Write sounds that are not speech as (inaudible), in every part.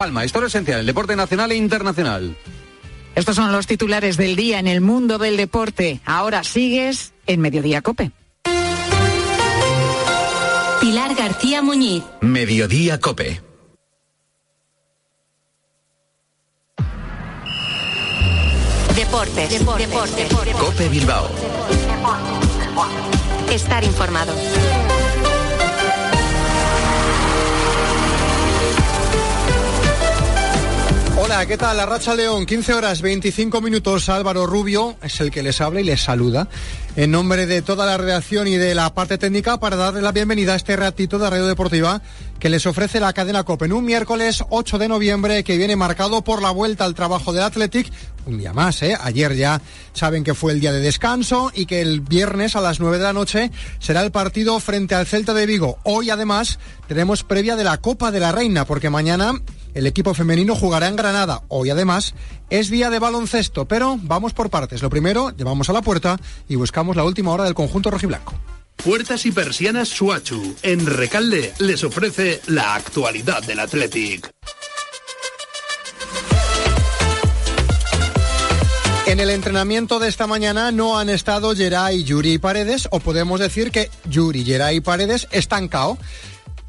Palma, historia esencial, el deporte nacional e internacional. Estos son los titulares del día en el mundo del deporte. Ahora sigues en Mediodía Cope. Pilar García Muñiz. Mediodía Cope. Deportes. Deportes. Cope Bilbao. Estar informado. Hola, ¿qué tal? La Racha León, 15 horas 25 minutos. Álvaro Rubio es el que les habla y les saluda en nombre de toda la redacción y de la parte técnica para darle la bienvenida a este ratito de Radio Deportiva que les ofrece la cadena COPE en un miércoles 8 de noviembre que viene marcado por la vuelta al trabajo del Athletic. Un día más, ¿eh? Ayer ya saben que fue el día de descanso y que el viernes a las 9 de la noche será el partido frente al Celta de Vigo. Hoy además tenemos previa de la Copa de la Reina porque mañana el equipo femenino jugará en Granada. Hoy además es día de baloncesto, pero vamos por partes. Lo primero, llevamos a la puerta y buscamos la última hora del conjunto rojiblanco. Puertas y persianas Suachu, en Recalde, les ofrece la actualidad del Athletic. En el entrenamiento de esta mañana no han estado Geray, Yuri y Paredes, o podemos decir que Yuri, Geray y Paredes están cao.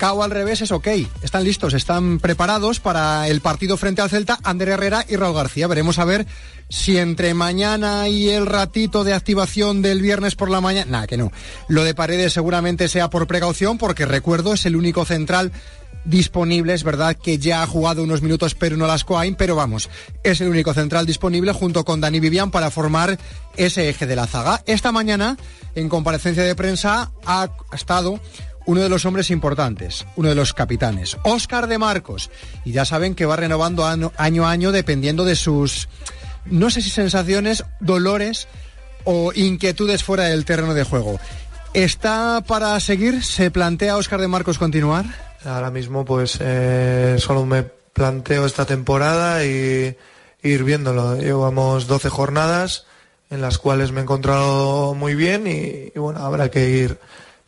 Cao al revés es ok. Están listos, están preparados para el partido frente al Celta, Ander Herrera y Raúl García. Veremos a ver si entre mañana y el ratito de activación del viernes por la mañana. Nada, que no. Lo de Paredes seguramente sea por precaución, porque recuerdo es el único central disponible. Es verdad que ya ha jugado unos minutos pero no las Coain, pero vamos, es el único central disponible junto con Dani Vivian para formar ese eje de la zaga. Esta mañana, en comparecencia de prensa, ha estado uno de los hombres importantes, uno de los capitanes, Óscar de Marcos. Y ya saben que va renovando año, año a año dependiendo de sus, no sé si sensaciones, dolores o inquietudes fuera del terreno de juego. ¿Está para seguir? ¿Se plantea Óscar de Marcos continuar? Ahora mismo pues eh, solo me planteo esta temporada y ir viéndolo. Llevamos 12 jornadas en las cuales me he encontrado muy bien y, y bueno, habrá que ir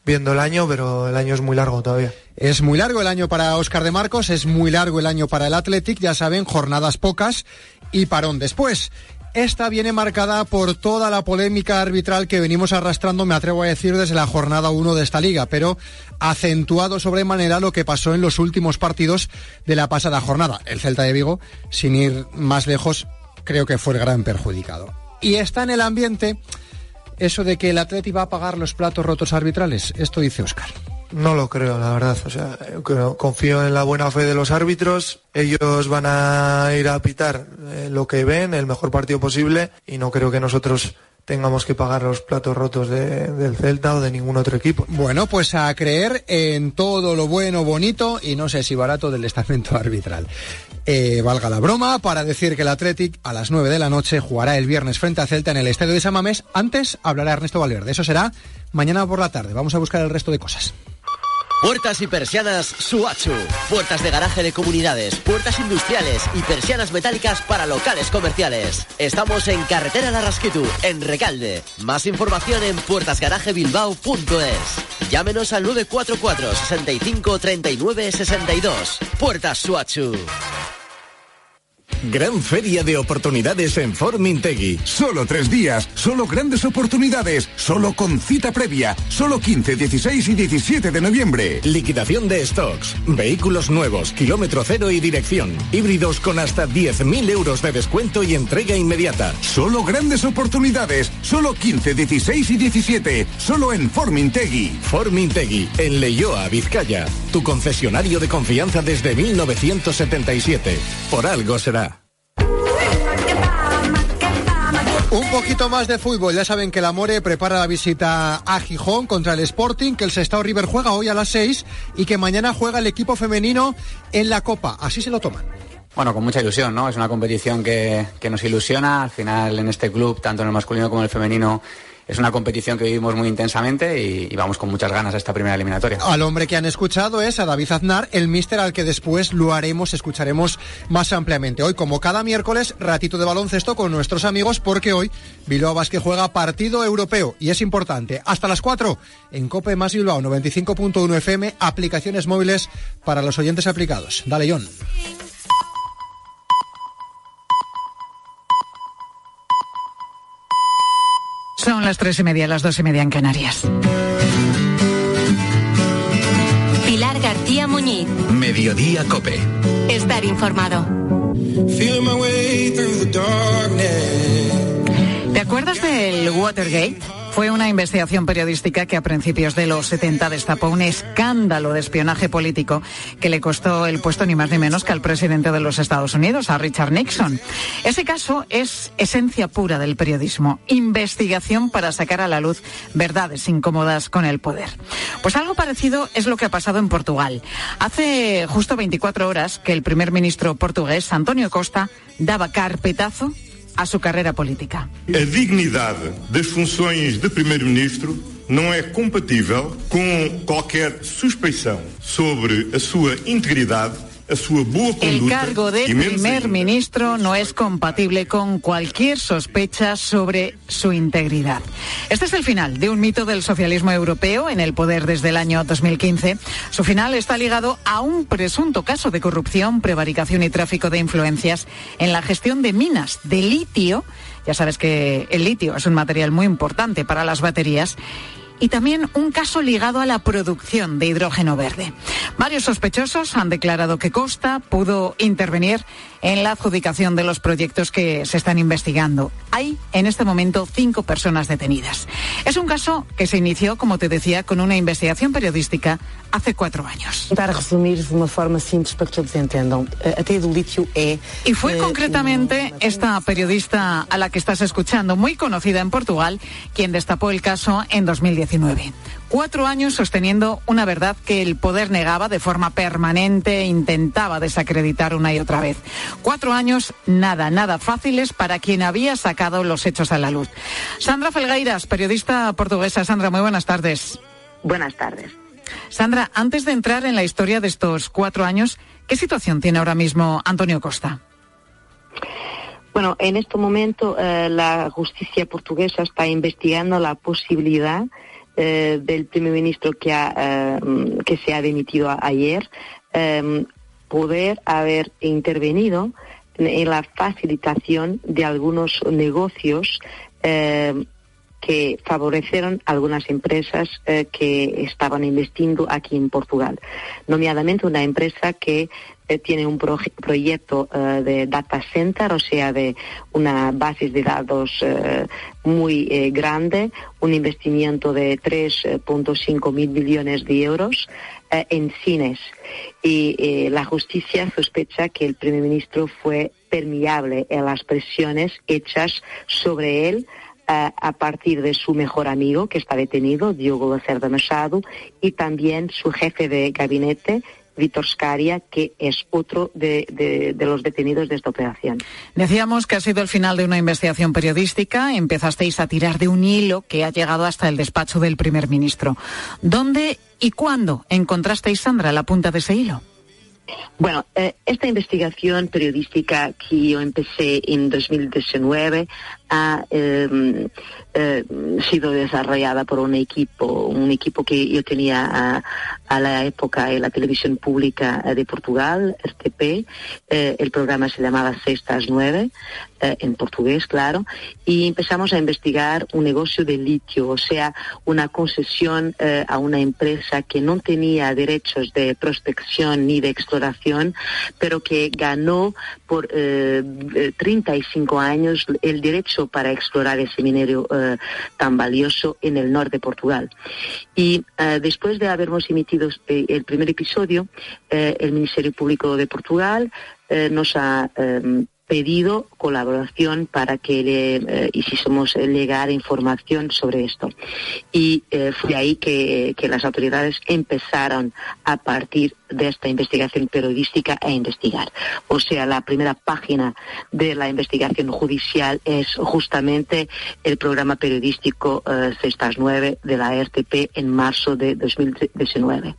viendo el año, pero el año es muy largo todavía. Es muy largo el año para Óscar de Marcos, es muy largo el año para el Athletic, ya saben, jornadas pocas y parón después. Esta viene marcada por toda la polémica arbitral que venimos arrastrando, me atrevo a decir, desde la jornada 1 de esta liga, pero acentuado sobremanera lo que pasó en los últimos partidos de la pasada jornada. El Celta de Vigo, sin ir más lejos, creo que fue el gran perjudicado. Y está en el ambiente eso de que el Atleti va a pagar los platos rotos arbitrales. Esto dice Oscar. No lo creo, la verdad. O sea, creo, confío en la buena fe de los árbitros. Ellos van a ir a pitar eh, lo que ven, el mejor partido posible, y no creo que nosotros tengamos que pagar los platos rotos de, del Celta o de ningún otro equipo. Bueno, pues a creer en todo lo bueno, bonito y no sé si barato del estamento arbitral. Eh, valga la broma, para decir que el Athletic a las 9 de la noche jugará el viernes frente a Celta en el estadio de Samamés. Antes hablará Ernesto Valverde. Eso será mañana por la tarde. Vamos a buscar el resto de cosas. Puertas y persianas Suachu. Puertas de garaje de comunidades, puertas industriales y persianas metálicas para locales comerciales. Estamos en Carretera Larrasquitu, en Recalde. Más información en puertasgarajebilbao.es. Llámenos al 944 65 39 62. Puertas Suachu. Gran feria de oportunidades en Formintegui. Solo tres días, solo grandes oportunidades, solo con cita previa, solo 15, 16 y 17 de noviembre. Liquidación de stocks, vehículos nuevos, kilómetro cero y dirección, híbridos con hasta 10.000 euros de descuento y entrega inmediata. Solo grandes oportunidades, solo 15, 16 y 17, solo en Formintegui. Formintegui, en Leyoa, Vizcaya, tu concesionario de confianza desde 1977. Por algo será. Un poquito más de fútbol. Ya saben que el Amore prepara la visita a Gijón contra el Sporting, que el Sestao River juega hoy a las 6 y que mañana juega el equipo femenino en la Copa. Así se lo toman. Bueno, con mucha ilusión, ¿no? Es una competición que, que nos ilusiona. Al final, en este club, tanto en el masculino como en el femenino, es una competición que vivimos muy intensamente y, vamos con muchas ganas a esta primera eliminatoria. Al hombre que han escuchado es a David Aznar, el míster al que después lo haremos, escucharemos más ampliamente. Hoy, como cada miércoles, ratito de baloncesto con nuestros amigos porque hoy Bilbao Basque juega partido europeo y es importante. Hasta las 4 en Cope más Bilbao 95.1 FM, aplicaciones móviles para los oyentes aplicados. Dale, John. Son las tres y media, las dos y media en Canarias. Pilar García Muñiz. Mediodía Cope. Estar informado. ¿Te acuerdas del Watergate? Fue una investigación periodística que a principios de los 70 destapó un escándalo de espionaje político que le costó el puesto ni más ni menos que al presidente de los Estados Unidos, a Richard Nixon. Ese caso es esencia pura del periodismo, investigación para sacar a la luz verdades incómodas con el poder. Pues algo parecido es lo que ha pasado en Portugal. Hace justo 24 horas que el primer ministro portugués, Antonio Costa, daba carpetazo a su carreira política. A dignidade das funções de primeiro-ministro não é compatível com qualquer suspeição sobre a sua integridade El cargo de primer ministro no es compatible con cualquier sospecha sobre su integridad. Este es el final de un mito del socialismo europeo en el poder desde el año 2015. Su final está ligado a un presunto caso de corrupción, prevaricación y tráfico de influencias en la gestión de minas de litio. Ya sabes que el litio es un material muy importante para las baterías y también un caso ligado a la producción de hidrógeno verde. Varios sospechosos han declarado que Costa pudo intervenir en la adjudicación de los proyectos que se están investigando. Hay en este momento cinco personas detenidas. Es un caso que se inició, como te decía, con una investigación periodística hace cuatro años. Para resumir de una forma simple para que todos entendan, del litio es... Y fue concretamente esta periodista a la que estás escuchando, muy conocida en Portugal, quien destapó el caso en 2019 cuatro años sosteniendo una verdad que el poder negaba de forma permanente e intentaba desacreditar una y otra vez. Cuatro años, nada, nada fáciles para quien había sacado los hechos a la luz. Sandra Felgueiras, periodista portuguesa. Sandra, muy buenas tardes. Buenas tardes. Sandra, antes de entrar en la historia de estos cuatro años, ¿qué situación tiene ahora mismo Antonio Costa? Bueno, en este momento eh, la justicia portuguesa está investigando la posibilidad eh, del primer ministro que, ha, eh, que se ha demitido ayer, eh, poder haber intervenido en la facilitación de algunos negocios que favorecieron algunas empresas que estaban investiendo aquí en Portugal. Nomeadamente una empresa que eh, tiene un proyecto eh, de data center, o sea, de una base de datos eh, muy grande, un investimiento de 3.5 mil millones de euros en cines. Y la justicia sospecha que el primer ministro fue permeable en las presiones hechas sobre él a partir de su mejor amigo que está detenido, Diogo Lacerda Machado, y también su jefe de gabinete, Víctor Scaria, que es otro de, los detenidos de esta operación. Decíamos que ha sido el final de una investigación periodística. Empezasteis a tirar de un hilo que ha llegado hasta el despacho del primer ministro. ¿Dónde y cuándo encontrasteis, Sandra, la punta de ese hilo? Bueno, eh, esta investigación periodística que yo empecé en 2019 ha em, eh, sido desarrollada por un equipo, un equipo que yo tenía a, la época en la televisión pública de Portugal, RTP. Eh, el programa se llamaba Sextas Nueve, eh, en portugués, claro, y empezamos a investigar un negocio de litio, o sea, una concesión a una empresa que no tenía derechos de prospección ni de exploración, pero que ganó por 35 años el derecho para explorar ese minero eh, tan valioso en el norte de Portugal. Y eh, después de habernos emitido eh, el primer episodio, el Ministerio Público de Portugal nos ha pedido colaboración para que le eh, hiciésemos llegar información sobre esto. Y fue ahí que, las autoridades empezaron a partir de esta investigación periodística a investigar. O sea, la primera página de la investigación judicial es justamente el programa periodístico eh, Cestas 9 de la RTP en marzo de 2019.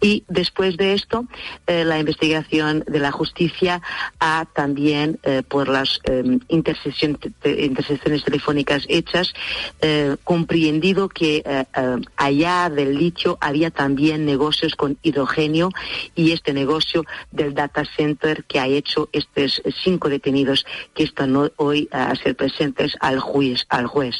Y después de esto, eh, la investigación de la justicia ha también eh, por las eh, intersecciones telefónicas hechas, comprendido que allá del litio había también negocios con hidrógeno y este negocio del data center que ha hecho estos cinco detenidos que están hoy a ser presentes al juez. Al juez.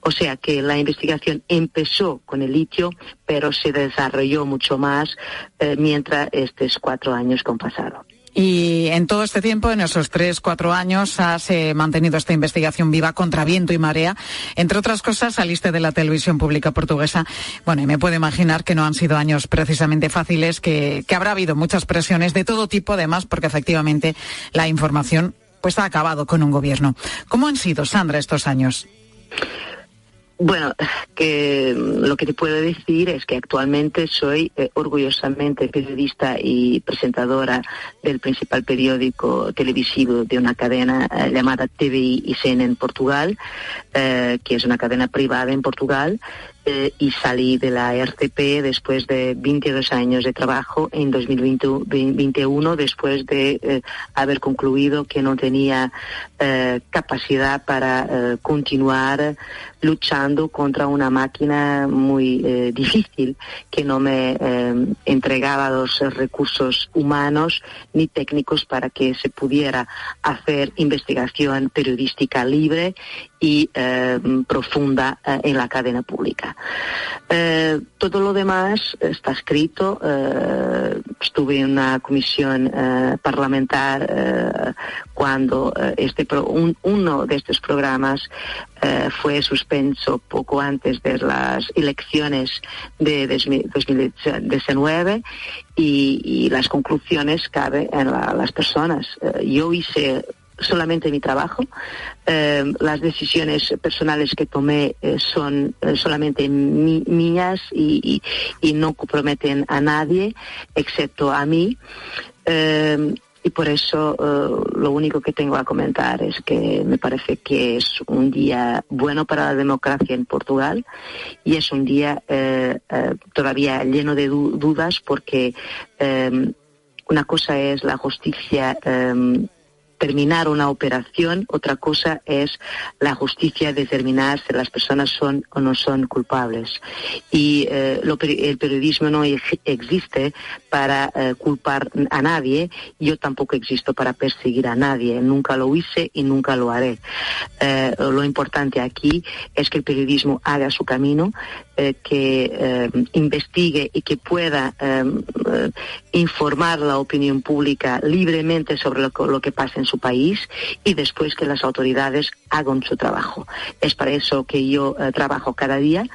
O sea que la investigación empezó con el litio, pero se desarrolló mucho más eh, mientras estos cuatro años han pasado. Y en todo este tiempo, en esos tres, cuatro años, has eh, mantenido esta investigación viva contra viento y marea. Entre otras cosas, saliste de la televisión pública portuguesa. Bueno, y me puedo imaginar que no han sido años precisamente fáciles, que, que habrá habido muchas presiones de todo tipo, además, porque efectivamente la información pues ha acabado con un gobierno. ¿Cómo han sido, Sandra, estos años? Bueno, que lo que te puedo decir es que actualmente soy eh, orgullosamente periodista y presentadora del principal periódico televisivo de una cadena eh, llamada TVI y en Portugal, eh, que es una cadena privada en Portugal, y salí de la RTP después de 22 años de trabajo en 2021, después de haber concluido que no tenía capacidad para continuar luchando contra una máquina muy eh, difícil que no me eh, entregaba los recursos humanos ni técnicos para que se pudiera hacer investigación periodística libre y eh, profunda en la cadena pública. todo lo demás está escrito. estuve en una comisión parlamentar cuando este uno de estos programas fue suspenso poco antes de las elecciones de 2019 y, las conclusiones caben en las personas. Eh, yo hice solamente mi trabajo. Eh, las decisiones personales que tomé eh, son solamente mías y, no comprometen a nadie, excepto a mí y por eso eh, lo único que tengo a comentar es que me parece que es un día bueno para la democracia en Portugal y es un día eh, eh, todavía lleno de dudas porque una cosa es la justicia terminar una operación, otra cosa es la justicia determinar si las personas son o no son culpables. Y eh, el periodismo no existe para eh, culpar a nadie, yo tampoco existo para perseguir a nadie, nunca lo hice y nunca lo haré. Eh, lo importante aquí es que el periodismo haga su camino, que investigue y que pueda informar la opinión pública libremente sobre lo, que pasa en su país y después que las autoridades hagan su trabajo. Es para eso que yo eh, trabajo cada día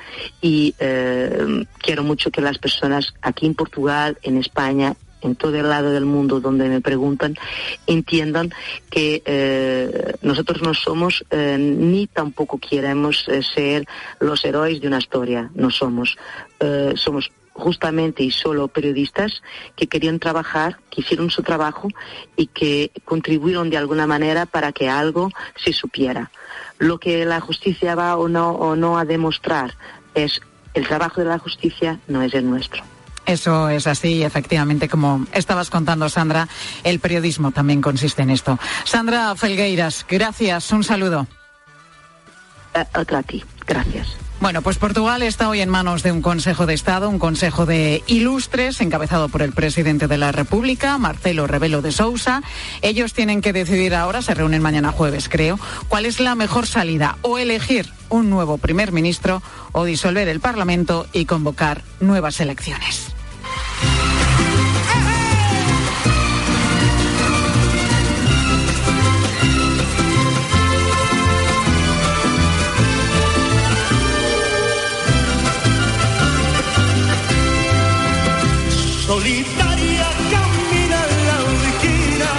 y eh, quiero mucho que las personas aquí en Portugal, en España, en todo el lado del mundo donde me preguntan, entiendan que eh, nosotros no somos ni tampoco queremos ser los héroes de una historia, no somos. somos justamente y solo periodistas que querían trabajar, que hicieron su trabajo y que contribuyeron de alguna manera para que algo se supiera. Lo que la justicia va o no, o no a demostrar es el trabajo de la justicia no es el nuestro. Eso es así, efectivamente, como estabas contando, Sandra, el periodismo también consiste en esto. Sandra Felgueiras, gracias, un saludo. Eh, otra a ti, gracias. Bueno, pues Portugal está hoy en manos de un Consejo de Estado, un Consejo de Ilustres, encabezado por el presidente de la República, Marcelo Rebelo de Sousa. Ellos tienen que decidir ahora, se reúnen mañana jueves, creo, cuál es la mejor salida, o elegir un nuevo primer ministro, o disolver el Parlamento y convocar nuevas elecciones. Solitaria camina en la esquina,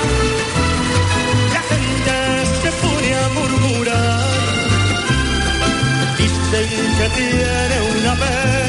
la gente se pone a murmurar, dicen que tiene una pena,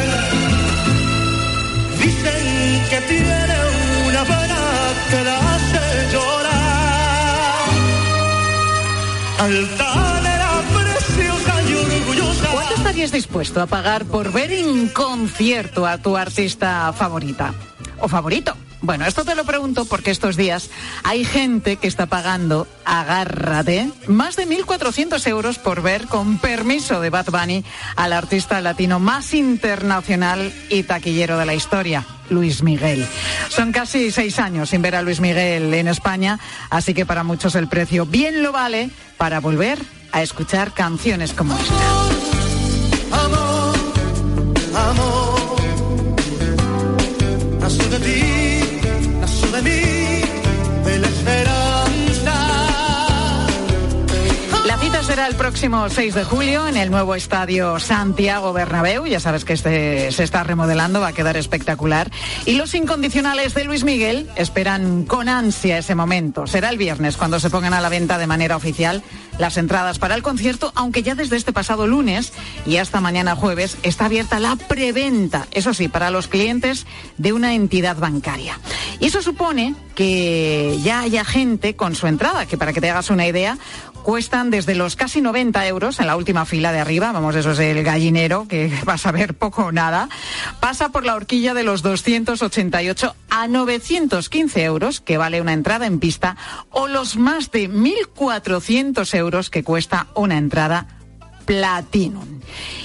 ¿Cuánto estarías dispuesto a pagar por ver en concierto a tu artista favorita? o favorito. Bueno, esto te lo pregunto porque estos días hay gente que está pagando, agárrate, más de 1.400 euros por ver con permiso de Bad Bunny al artista latino más internacional y taquillero de la historia. Luis Miguel. Son casi seis años sin ver a Luis Miguel en España, así que para muchos el precio bien lo vale para volver a escuchar canciones como esta. Amor, amor, será el próximo 6 de julio en el nuevo estadio Santiago Bernabéu. Ya sabes que este se está remodelando, va a quedar espectacular. Y los incondicionales de Luis Miguel esperan con ansia ese momento. Será el viernes cuando se pongan a la venta de manera oficial las entradas para el concierto, aunque ya desde este pasado lunes y hasta mañana jueves está abierta la preventa, eso sí, para los clientes de una entidad bancaria. Y eso supone que ya haya gente con su entrada, que para que te hagas una idea, cuestan desde los casi 90 euros en la última fila de arriba, vamos, eso es el gallinero, que (laughs) vas a ver poco o nada, pasa por la horquilla de los 288 a 915 euros, que vale una entrada en pista, o los más de 1.400 euros que cuesta una entrada Platinum.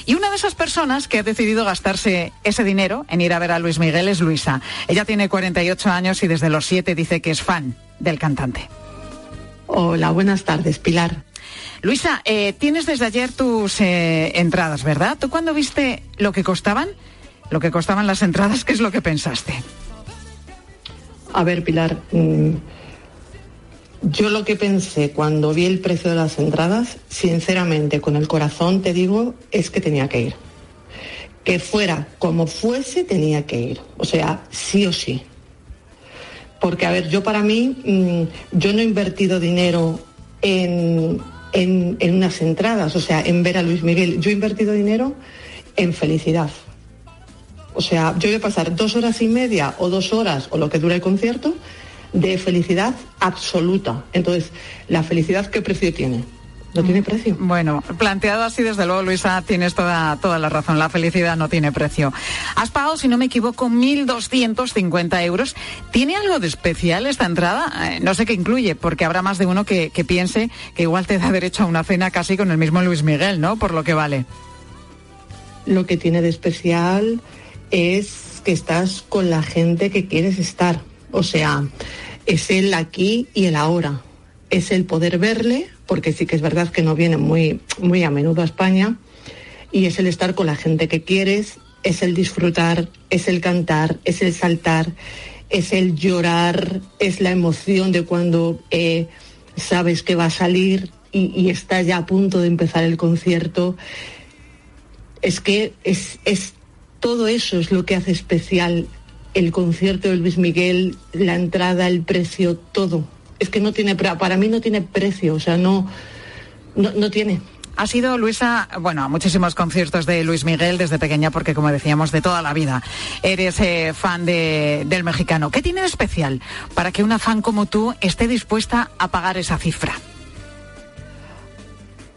Y una de esas personas que ha decidido gastarse ese dinero en ir a ver a Luis Miguel es Luisa. Ella tiene 48 años y desde los 7 dice que es fan del cantante. Hola, buenas tardes, Pilar. Luisa, eh, tienes desde ayer tus eh, entradas, ¿verdad? ¿Tú cuando viste lo que costaban? Lo que costaban las entradas, ¿qué es lo que pensaste? A ver, Pilar, mm, yo lo que pensé cuando vi el precio de las entradas, sinceramente, con el corazón te digo, es que tenía que ir. Que fuera como fuese, tenía que ir. O sea, sí o sí. Porque, a ver, yo para mí, mm, yo no he invertido dinero en, en- en unas entradas, o sea, en ver a Luis Miguel. Yo he invertido dinero en felicidad. O sea, yo voy a pasar dos horas y media o dos horas o lo que dura el concierto de felicidad absoluta. Entonces, ¿la felicidad qué precio tiene? No tiene precio. Bueno, planteado así, desde luego, Luisa, tienes toda, toda la razón. La felicidad no tiene precio. Has pagado, si no me equivoco, 1.250 euros. ¿Tiene algo de especial esta entrada? Eh, no sé qué incluye, porque habrá más de uno que, que piense que igual te da derecho a una cena casi con el mismo Luis Miguel, ¿no? Por lo que vale. Lo que tiene de especial es que estás con la gente que quieres estar. O sea, es el aquí y el ahora. Es el poder verle, porque sí que es verdad que no viene muy, muy a menudo a España, y es el estar con la gente que quieres, es el disfrutar, es el cantar, es el saltar, es el llorar, es la emoción de cuando eh, sabes que va a salir y, y está ya a punto de empezar el concierto. Es que es, es todo eso es lo que hace especial el concierto de Luis Miguel, la entrada, el precio, todo. Es que no tiene, para mí no tiene precio, o sea, no, no, no tiene. Ha sido Luisa, bueno, a muchísimos conciertos de Luis Miguel desde pequeña, porque como decíamos, de toda la vida eres eh, fan de- del mexicano. ¿Qué tiene de especial para que una fan como tú esté dispuesta a pagar esa cifra?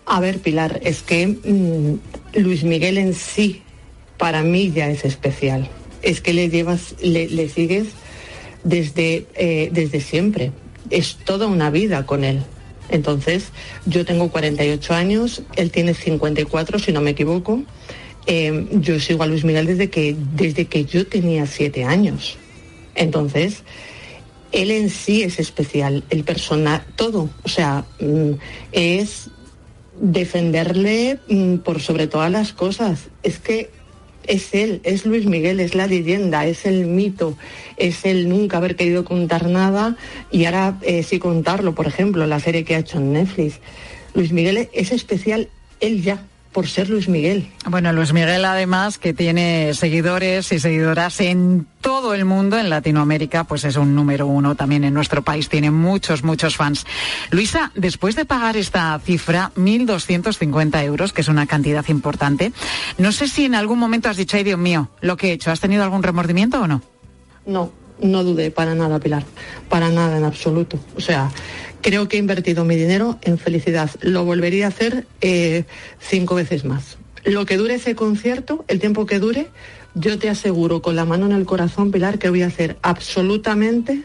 A ver, Pilar, es que mm, Luis Miguel en sí, para mí ya es especial. Es que le llevas, le, le sigues desde, eh, desde siempre. Es toda una vida con él. Entonces, yo tengo 48 años, él tiene 54, si no me equivoco. Eh, yo sigo a Luis Miguel desde que, desde que yo tenía siete años. Entonces, él en sí es especial, el personaje, todo. O sea, mm, es defenderle mm, por sobre todas las cosas. Es que es él, es Luis Miguel, es la leyenda, es el mito, es el nunca haber querido contar nada y ahora eh, sí contarlo, por ejemplo, la serie que ha hecho en Netflix. Luis Miguel es especial, él ya, por ser Luis Miguel. Bueno, Luis Miguel además que tiene seguidores y seguidoras en todo el mundo, en Latinoamérica, pues es un número uno también en nuestro país, tiene muchos, muchos fans. Luisa, después de pagar esta cifra, 1.250 euros, que es una cantidad importante, no sé si en algún momento has dicho, ay Dios mío, lo que he hecho, ¿has tenido algún remordimiento o no? No, no dudé para nada, Pilar, para nada en absoluto. O sea, creo que he invertido mi dinero en felicidad. Lo volvería a hacer eh, cinco veces más. Lo que dure ese concierto, el tiempo que dure, yo te aseguro con la mano en el corazón, Pilar, que voy a ser absolutamente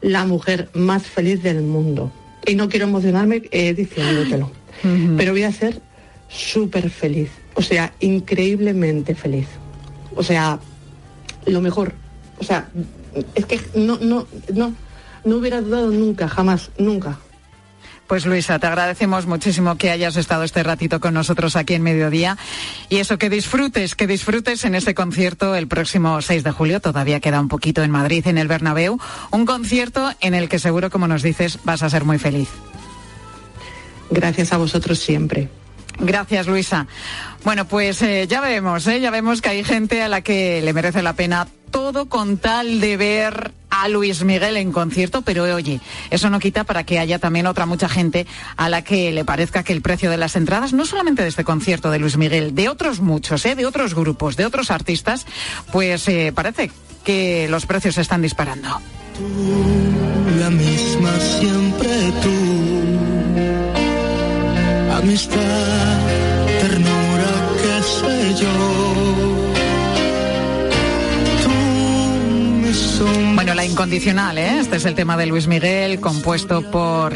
la mujer más feliz del mundo. Y no quiero emocionarme eh, diciéndotelo, pero voy a ser súper feliz, o sea, increíblemente feliz. O sea, lo mejor. O sea, es que no, no, no, no hubiera dudado nunca, jamás, nunca. Pues Luisa, te agradecemos muchísimo que hayas estado este ratito con nosotros aquí en Mediodía. Y eso, que disfrutes, que disfrutes en ese concierto el próximo 6 de julio. Todavía queda un poquito en Madrid, en el Bernabéu. Un concierto en el que seguro, como nos dices, vas a ser muy feliz. Gracias a vosotros siempre. Gracias, Luisa. Bueno, pues eh, ya vemos, ¿eh? ya vemos que hay gente a la que le merece la pena todo con tal de ver a Luis Miguel en concierto, pero oye, eso no quita para que haya también otra mucha gente a la que le parezca que el precio de las entradas, no solamente de este concierto de Luis Miguel, de otros muchos, ¿eh? de otros grupos, de otros artistas, pues eh, parece que los precios están disparando. La misma siempre tú. Amistad, ternura, qué sé yo. Bueno, la incondicional, ¿eh? Este es el tema de Luis Miguel, compuesto por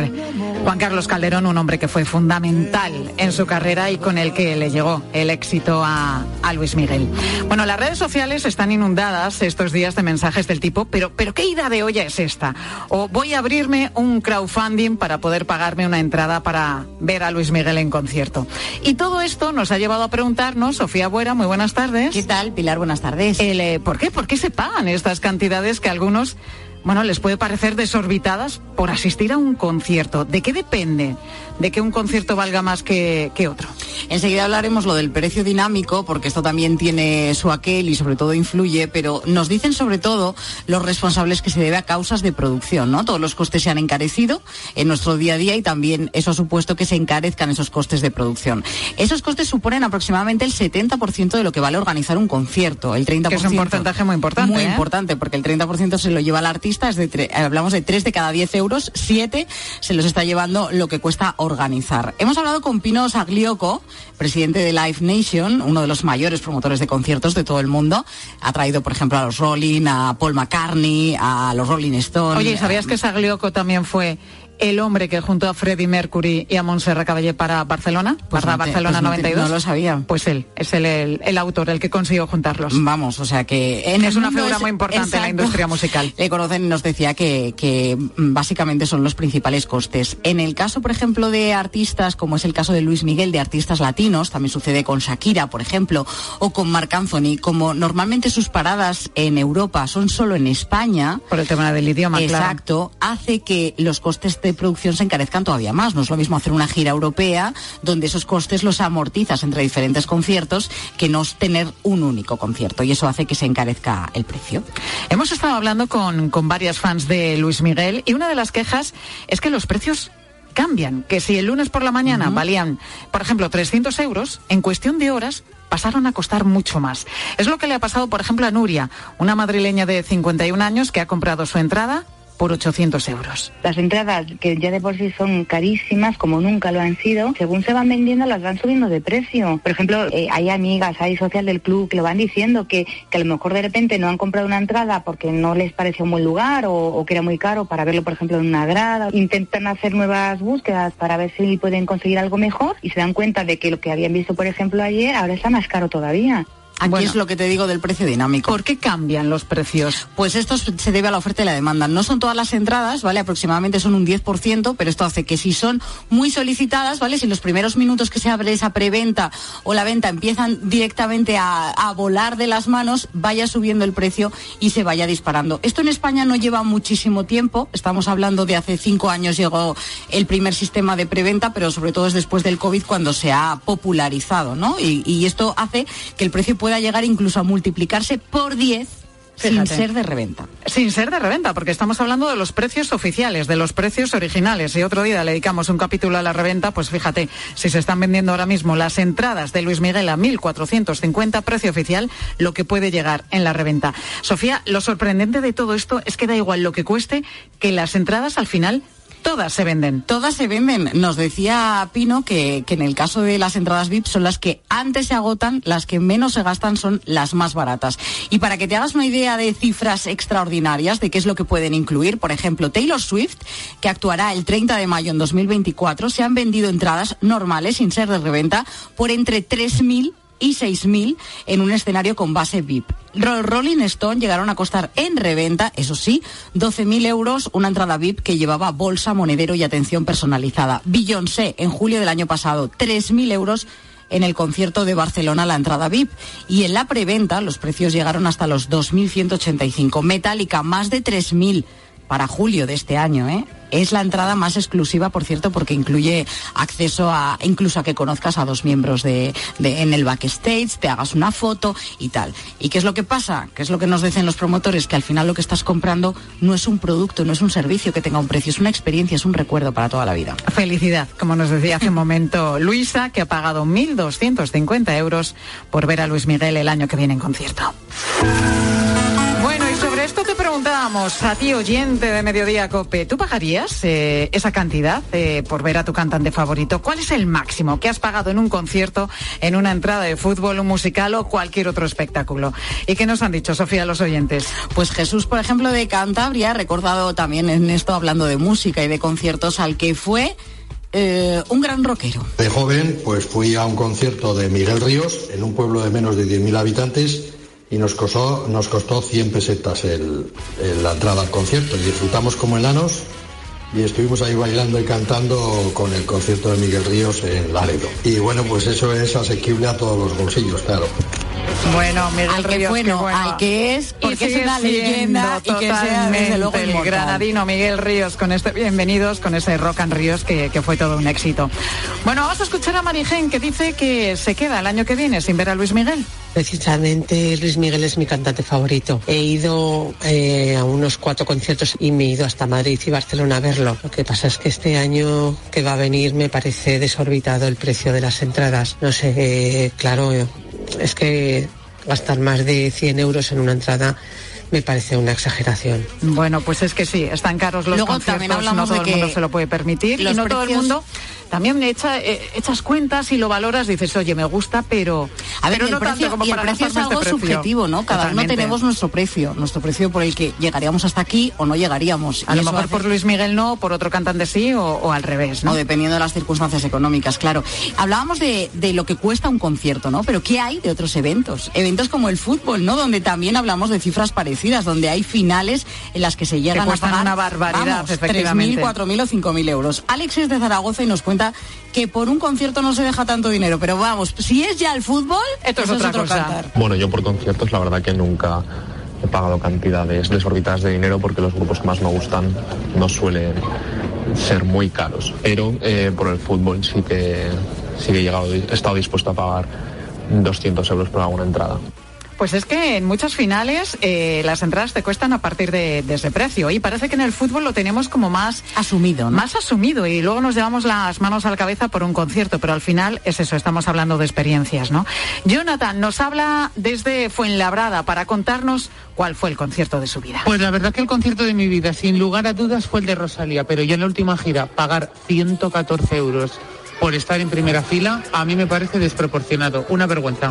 Juan Carlos Calderón, un hombre que fue fundamental en su carrera y con el que le llegó el éxito a, a Luis Miguel. Bueno, las redes sociales están inundadas estos días de mensajes del tipo, pero, pero ¿qué ida de olla es esta? O voy a abrirme un crowdfunding para poder pagarme una entrada para ver a Luis Miguel en concierto. Y todo esto nos ha llevado a preguntarnos, Sofía Buera, muy buenas tardes. ¿Qué tal, Pilar? Buenas tardes. El, eh, ¿Por qué? ¿Por qué se pagan estas cantidades que a algunos bueno, les puede parecer desorbitadas por asistir a un concierto. ¿De qué depende de que un concierto valga más que, que otro? Enseguida hablaremos lo del precio dinámico, porque esto también tiene su aquel y sobre todo influye, pero nos dicen sobre todo los responsables que se debe a causas de producción, ¿no? Todos los costes se han encarecido en nuestro día a día y también eso ha supuesto que se encarezcan esos costes de producción. Esos costes suponen aproximadamente el 70% de lo que vale organizar un concierto, el 30%. Que es un porcentaje muy importante. Muy ¿eh? importante, porque el 30% se lo lleva el artista, es de tre- hablamos de 3 de cada 10 euros, 7 se los está llevando lo que cuesta organizar. Hemos hablado con Pino Saglioco, presidente de Live Nation, uno de los mayores promotores de conciertos de todo el mundo. Ha traído, por ejemplo, a los Rolling, a Paul McCartney, a los Rolling Stones. Oye, ¿y ¿sabías que Saglioco también fue el hombre que junto a Freddie Mercury y a Montserrat Caballé para Barcelona? Pues para no te- Barcelona pues no te- 92. no lo sabía. Pues él, es el, el, el autor, el que consiguió juntarlos. Vamos, o sea que en es una figura es- muy importante en la industria musical. (laughs) Le conocen y nos decía que, que, básicamente son los principales costes. En el caso, por ejemplo, de artistas, como es el caso de Luis Miguel, de artistas latinos, también sucede con Shakira, por ejemplo, o con Marc Anthony, como normalmente sus paradas en Europa son solo en España. Por el tema del idioma, claro. Exacto, hace que los costes de producción se encarezcan todavía más. No es lo mismo hacer una gira europea donde esos costes los amortizas entre diferentes conciertos que no tener un único concierto y eso hace que se encarezca el precio. Hemos estado hablando con, con varias fans de Luis Miguel y una de las quejas es que los precios cambian, que si el lunes por la mañana valían, por ejemplo, 300 euros, en cuestión de horas pasaron a costar mucho más. Es lo que le ha pasado, por ejemplo, a Nuria, una madrileña de 51 años que ha comprado su entrada por 800 euros. Las entradas, que ya de por sí son carísimas, como nunca lo han sido, según se van vendiendo las van subiendo de precio. Por ejemplo, eh, hay amigas, hay social del club que lo van diciendo, que, que a lo mejor de repente no han comprado una entrada porque no les pareció un buen lugar o, o que era muy caro para verlo, por ejemplo, en una grada. Intentan hacer nuevas búsquedas para ver si pueden conseguir algo mejor y se dan cuenta de que lo que habían visto, por ejemplo, ayer, ahora está más caro todavía. Aquí Bueno. es lo que te digo del precio dinámico. ¿Por qué cambian los precios? Pues esto se debe a la oferta y la demanda. No son todas las entradas, ¿vale? Aproximadamente son un 10%, pero esto hace que si son muy solicitadas, ¿vale? Si en los primeros minutos que se abre esa preventa o la venta empiezan directamente a, a volar de las manos, vaya subiendo el precio y se vaya disparando. Esto en España no lleva muchísimo tiempo. Estamos hablando de hace cinco años llegó el primer sistema de preventa, pero sobre todo es después del COVID cuando se ha popularizado, ¿no? Y, y esto hace que el precio pueda llegar incluso a multiplicarse por 10 sin ser de reventa. Sin ser de reventa, porque estamos hablando de los precios oficiales, de los precios originales. Y otro día le dedicamos un capítulo a la reventa, pues fíjate, si se están vendiendo ahora mismo las entradas de Luis Miguel a 1.450, precio oficial, lo que puede llegar en la reventa. Sofía, lo sorprendente de todo esto es que da igual lo que cueste, que las entradas al final todas se venden. Todas se venden. Nos decía Pino que, que en el caso de las entradas VIP son las que antes se agotan, las que menos se gastan son las más baratas. Y para que te hagas una idea de cifras extraordinarias de qué es lo que pueden incluir, por ejemplo, Taylor Swift, que actuará el 30 de mayo en 2024, se han vendido entradas normales, sin ser de reventa, por entre 3.000 y 6.000 en un escenario con base VIP. Rolling Stone llegaron a costar en reventa, eso sí, 12.000 euros una entrada VIP que llevaba bolsa, monedero y atención personalizada. Beyoncé en julio del año pasado, 3.000 euros en el concierto de Barcelona la entrada VIP. Y en la preventa los precios llegaron hasta los 2.185. Metallica, más de 3.000 para julio de este año, ¿eh? Es la entrada más exclusiva, por cierto, porque incluye acceso a incluso a que conozcas a dos miembros de, en el backstage, te hagas una foto y tal. ¿Y qué es lo que pasa? ¿Qué es lo que nos dicen los promotores? Que al final lo que estás comprando no es un producto, no es un servicio que tenga un precio, es una experiencia, es un recuerdo para toda la vida. Felicidad, como nos decía hace un momento Luisa, que ha pagado 1.250 euros por ver a Luis Miguel el año que viene en concierto. Bueno, esto te preguntábamos a ti, oyente de Mediodía Cope, ¿tú pagarías eh, esa cantidad eh, por ver a tu cantante favorito? ¿Cuál es el máximo que has pagado en un concierto, en una entrada de fútbol, un musical o cualquier otro espectáculo? ¿Y qué nos han dicho, Sofía, los oyentes? Pues Jesús, por ejemplo, de Cantabria, ha recordado también en esto, hablando de música y de conciertos, al que fue eh, un gran rockero. De joven, pues fui a un concierto de Miguel Ríos en un pueblo de menos de 10.000 habitantes y nos costó, nos costó 100 pesetas el, la entrada al concierto y disfrutamos como enanos y estuvimos ahí bailando y cantando con el concierto de Miguel Ríos en Laredo. Y bueno, pues eso es asequible a todos los bolsillos, claro. Bueno, Miguel al que Ríos, bueno, bueno, al que es, porque es una leyenda y que sea desde luego el inmortal. granadino Miguel Ríos con este bienvenidos con ese Rock and Ríos que, que, fue todo un éxito. Bueno, vamos a escuchar a Marigen que dice que se queda el año que viene sin ver a Luis Miguel. Precisamente Luis Miguel es mi cantante favorito. He ido eh, a unos cuatro conciertos y me he ido hasta Madrid y Barcelona a verlo. Lo que pasa es que este año que va a venir me parece desorbitado el precio de las entradas. No sé, eh, claro, es que gastar más de 100 euros en una entrada me parece una exageración. Bueno, pues es que sí, están caros los Luego, conciertos, también hablamos no todo de el mundo se lo puede permitir y no todo el mundo también echa, eh, echas cuentas y lo valoras, dices, oye, me gusta, pero, A ver, pero no precio, tanto como y el para precio es gastarme algo este subjetivo, ¿no? Cada Totalmente. uno tenemos nuestro precio, nuestro precio por el que llegaríamos hasta aquí o no llegaríamos. A lo mejor hace- por Luis Miguel no, por otro cantante sí o, o al revés, ¿no? O dependiendo de las circunstancias económicas, claro. Hablábamos de, de lo que cuesta un concierto, ¿no? Pero ¿qué hay de otros eventos? Eventos como el fútbol, ¿no? Donde también hablamos de cifras parecidas, donde hay finales en las que se llegan a cuestan pagar una barbaridad, vamos, efectivamente. 3.000, 4.000 o 5.000 euros. Alex es de Zaragoza y nos cuenta que por un concierto no se deja tanto dinero, pero vamos, si es ya el fútbol, Esto es otra otro cosa. cantar. Bueno, yo por conciertos la verdad que nunca he pagado cantidades desorbitadas de dinero porque los grupos que más me gustan no suelen ser muy caros. Pero eh, por el fútbol sí que, sí que he, llegado, he estado dispuesto a pagar 200 euros por alguna entrada. Pues es que en muchas finales eh, las entradas te cuestan a partir de, de ese precio y parece que en el fútbol lo tenemos como más asumido, ¿no? más asumido y luego nos llevamos las manos a la cabeza por un concierto, pero al final es eso, estamos hablando de experiencias, ¿no? Jonathan nos habla desde Fuenlabrada para contarnos cuál fue el concierto de su vida. Pues la verdad que el concierto de mi vida, sin lugar a dudas, fue el de Rosalía, pero yo en la última gira pagar 114 euros por estar en primera fila, a mí me parece desproporcionado, una vergüenza.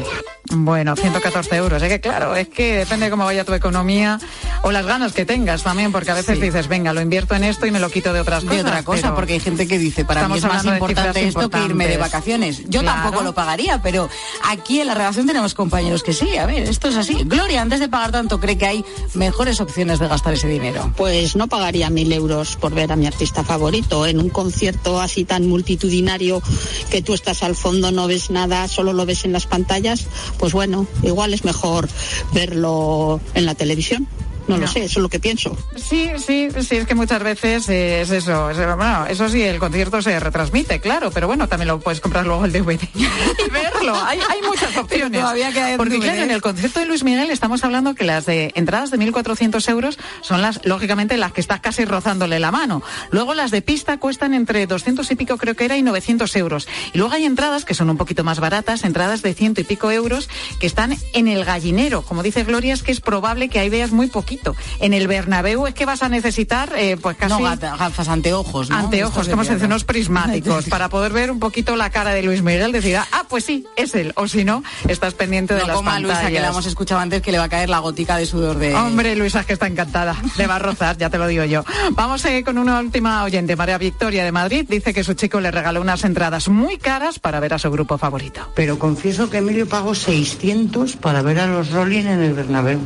Bueno, 114 euros. Es que claro, es que depende de cómo vaya tu economía o las ganas que tengas también, porque a veces Sí. dices, venga, lo invierto en esto y me lo quito de otras de cosas. otra cosa, porque hay gente que dice, para mí estamos es más de importante esto que irme de vacaciones. Yo Claro. tampoco lo pagaría, pero aquí en la redacción tenemos compañeros que sí. A ver, esto es así. Gloria, antes de pagar tanto, cree que hay mejores opciones de gastar ese dinero. Pues no pagaría mil euros por ver a mi artista favorito en un concierto así tan multitudinario que tú estás al fondo, no ves nada, solo lo ves en las pantallas. Pues bueno, igual es mejor verlo en la televisión. No, lo sé, eso es lo que pienso. Sí, sí, sí, es que muchas veces es eso. es- bueno, eso sí, el concierto se retransmite, claro, pero bueno, también lo puedes comprar luego el DVD (laughs) y verlo. Hay, hay muchas opciones. Todavía queda en Porque DVD. claro, en el concierto de Luis Miguel estamos hablando que las de entradas de 1.400 euros son las, lógicamente, las que estás casi rozándole la mano. Luego las de pista cuestan entre 200 y pico, creo que era, y 900 euros. Y luego hay entradas que son un poquito más baratas, entradas de ciento y pico euros, que están en el gallinero. Como dice Gloria, es que es probable que ahí veas muy poquito poquito. En el Bernabéu es que vas a necesitar, eh, pues casi... No, gafas, anteojos, ¿no? Anteojos, Estos como se de dice, unos prismáticos, para poder ver un poquito la cara de Luis Miguel, decir, ah, pues sí, es él, o si no, estás pendiente de No las como pantallas. Luisa, que la hemos escuchado antes, que le va a caer la gotica de sudor de... Hombre, Luisa, es que está encantada. Le va a rozar, ya te lo digo yo. Vamos eh, con una última oyente. María Victoria de Madrid dice que su chico le regaló unas entradas muy caras para ver a su grupo favorito. Pero confieso que Emilio pagó 600 para ver a los Rolling en el Bernabéu.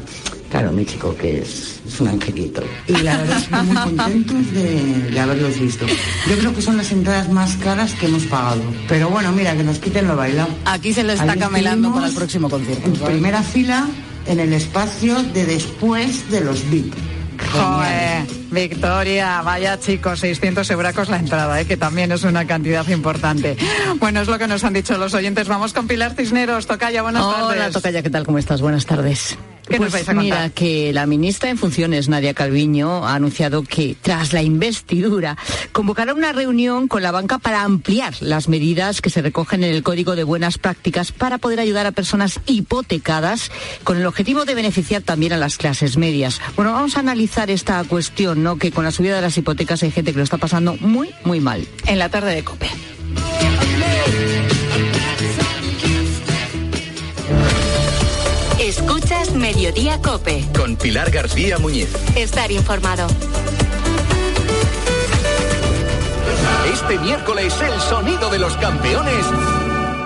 Claro, mi chico que es, es un angelito. Y la verdad es que muy (laughs) contentos de, de haberlos visto. Yo creo que son las entradas más caras que hemos pagado. Pero bueno, mira, que nos quiten lo bailado. Aquí se lo está Ahí camelando para el próximo concierto. En primera fila, en el espacio de después de los VIP. Joder, Victoria, vaya chicos, 600 euracos la entrada, ¿eh? que también es una cantidad importante. Bueno, es lo que nos han dicho los oyentes. Vamos con Pilar Cisneros. Tocaya, buenas Hola, tardes. Tocaya, ¿qué tal? ¿Cómo estás? Buenas tardes. ¿Qué nos Pues vais a contar? Mira, que la ministra en funciones, Nadia Calviño, ha anunciado que tras la investidura convocará una reunión con la banca para ampliar las medidas que se recogen en el Código de Buenas Prácticas para poder ayudar a personas hipotecadas con el objetivo de beneficiar también a las clases medias. Bueno, vamos a analizar esta cuestión, ¿no? Que con la subida de las hipotecas hay gente que lo está pasando muy, muy mal. En la tarde de COPE. Escuchas Mediodía Cope. Con Pilar García Muñiz. Estar informado. Este miércoles el sonido de los campeones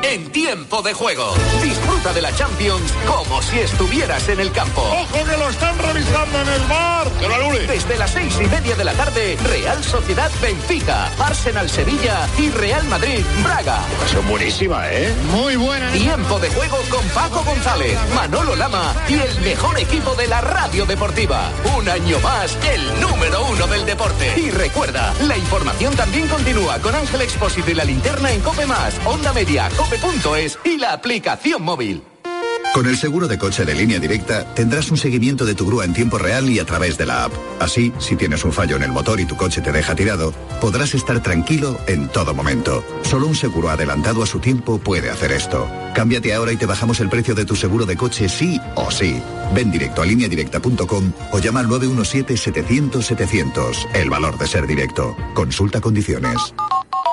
en tiempo de juego. Disfruta de la Champions como si estuvieras en el campo. ¡Ojo que lo están revisando en el bar! ¡Que lo anule! Desde las seis y media de la tarde, Real Sociedad Benfica, Arsenal Sevilla y Real Madrid Braga. Son buenísima, ¿eh? Muy buena. Tiempo de juego con Paco González, Manolo Lama y el mejor equipo de la radio deportiva. Un año más, el número uno del deporte. Y recuerda, la información también continúa con Ángel Expósito y la linterna en Cope Más, Onda Media, Cope.es y la aplicación móvil. Con el seguro de coche de línea directa tendrás un seguimiento de tu grúa en tiempo real y a través de la app. Así, si tienes un fallo en el motor y tu coche te deja tirado, podrás estar tranquilo en todo momento. Solo un seguro adelantado a su tiempo puede hacer esto. Cámbiate ahora y te bajamos el precio de tu seguro de coche sí o sí. Ven directo a lineadirecta.com o llama al 917-700-700. El valor de ser directo. Consulta condiciones.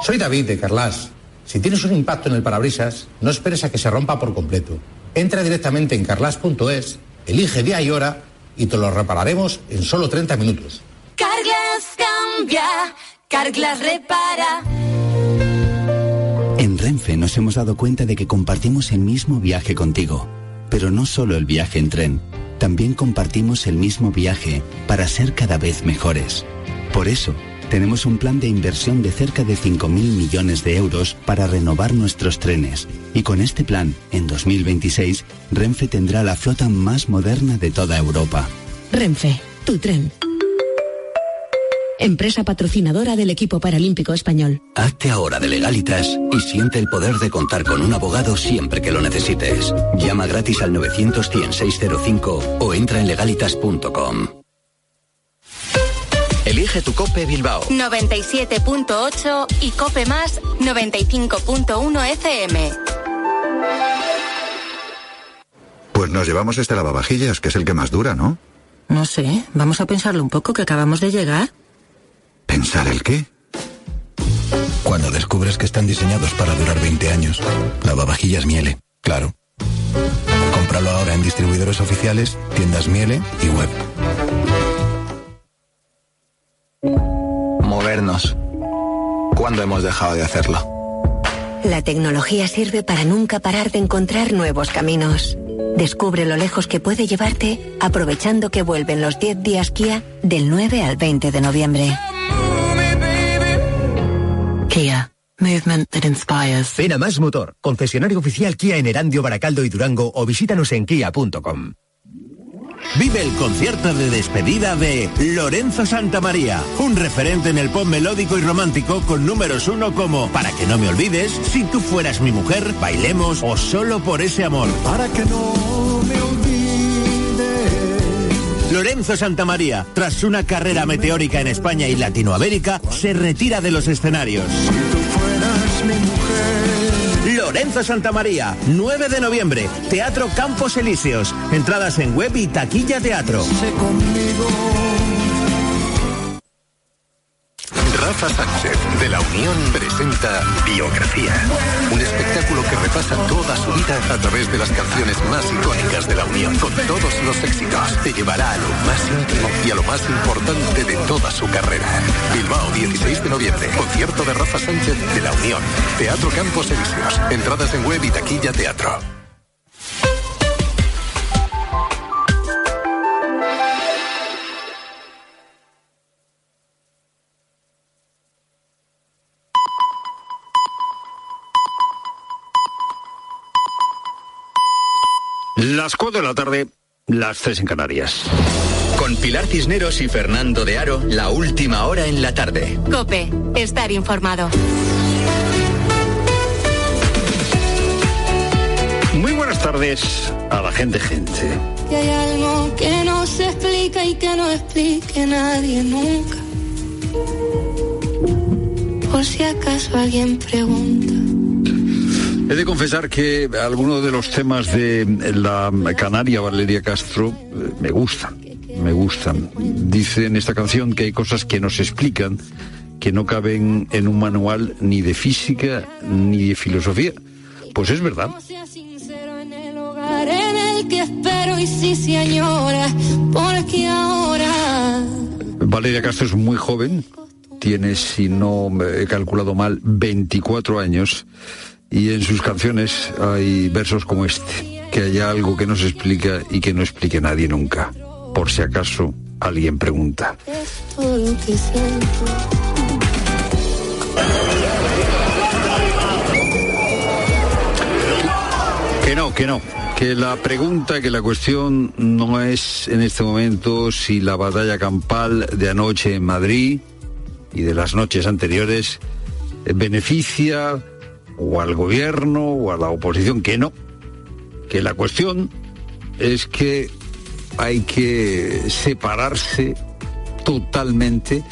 Soy David de Carlas. Si tienes un impacto en el parabrisas, no esperes a que se rompa por completo. Entra directamente en carlas.es, elige día y hora y te lo repararemos en solo 30 minutos. Carglass cambia, Carglass repara. En Renfe nos hemos dado cuenta de que compartimos el mismo viaje contigo, pero no solo el viaje en tren, también compartimos el mismo viaje para ser cada vez mejores. Por eso, tenemos un plan de inversión de cerca de 5.000 millones de euros para renovar nuestros trenes. Y con este plan, en 2026, Renfe tendrá la flota más moderna de toda Europa. Renfe, tu tren. Empresa patrocinadora del equipo paralímpico español. Hazte ahora de legalitas y siente el poder de contar con un abogado siempre que lo necesites. Llama gratis al 900 605 o entra en legalitas.com. Elige tu Cope Bilbao. 97.8 y Cope Más 95.1 FM. Pues nos llevamos este lavavajillas, que es el que más dura, ¿no? No sé, vamos a pensarlo un poco que acabamos de llegar. ¿Pensar el qué? Cuando descubres que están diseñados para durar 20 años. Lavavajillas Miele, claro. Cómpralo ahora en distribuidores oficiales, tiendas Miele y web. Movernos. ¿Cuándo hemos dejado de hacerlo? La tecnología sirve para nunca parar de encontrar nuevos caminos. Descubre lo lejos que puede llevarte aprovechando que vuelven los 10 días Kia del 9 al 20 de noviembre. Kia. Movement that inspires. Ven a Más Motor, concesionario oficial Kia en Erandio, Baracaldo y Durango o visítanos en kia.com. Vive el concierto de despedida de Lorenzo Santamaría, un referente en el pop melódico y romántico con números uno como Para que no me olvides, Si tú fueras mi mujer, Bailemos o Solo por ese amor. Para que no me olvides. Lorenzo Santamaría, tras una carrera meteórica en España y Latinoamérica, se retira de los escenarios. Fueras mi mujer. Lorenzo Santamaría, 9 de noviembre, Teatro Campos Elíseos. Entradas en web y taquilla teatro. Rafa Sánchez de la Unión presenta Biografía, un espectáculo que repasa toda su vida a través de las canciones más icónicas de la Unión, con todos los éxitos. Te llevará a lo más íntimo y a lo más importante de toda su carrera. Bilbao, 16 de noviembre, concierto de Rafa Sánchez de la Unión, Teatro Campos Elíseos. Entradas en web y taquilla teatro. Las 4 de la tarde, las 3 en Canarias. Con Pilar Cisneros y Fernando de Aro, la última hora en la tarde. Cope, estar informado. Muy buenas tardes a la gente, gente. Que hay algo que no se explica y que no explique nadie nunca. Por si acaso alguien pregunta. He de confesar que algunos de los temas de la canaria Valeria Castro eh, me gustan, me gustan. Dice en esta canción que hay cosas que nos explican que no caben en un manual ni de física ni de filosofía. Pues es verdad. Valeria Castro es muy joven, tiene, si no he calculado mal, 24 años y en sus canciones hay versos como este, que haya algo que no se explica y que no explique nadie nunca, por si acaso alguien pregunta. que no, que no. Que la pregunta, que la cuestión no es en este momento si la batalla campal de anoche en Madrid y de las noches anteriores beneficia o al gobierno o a la oposición, que no. Que la cuestión es que hay que separarse totalmente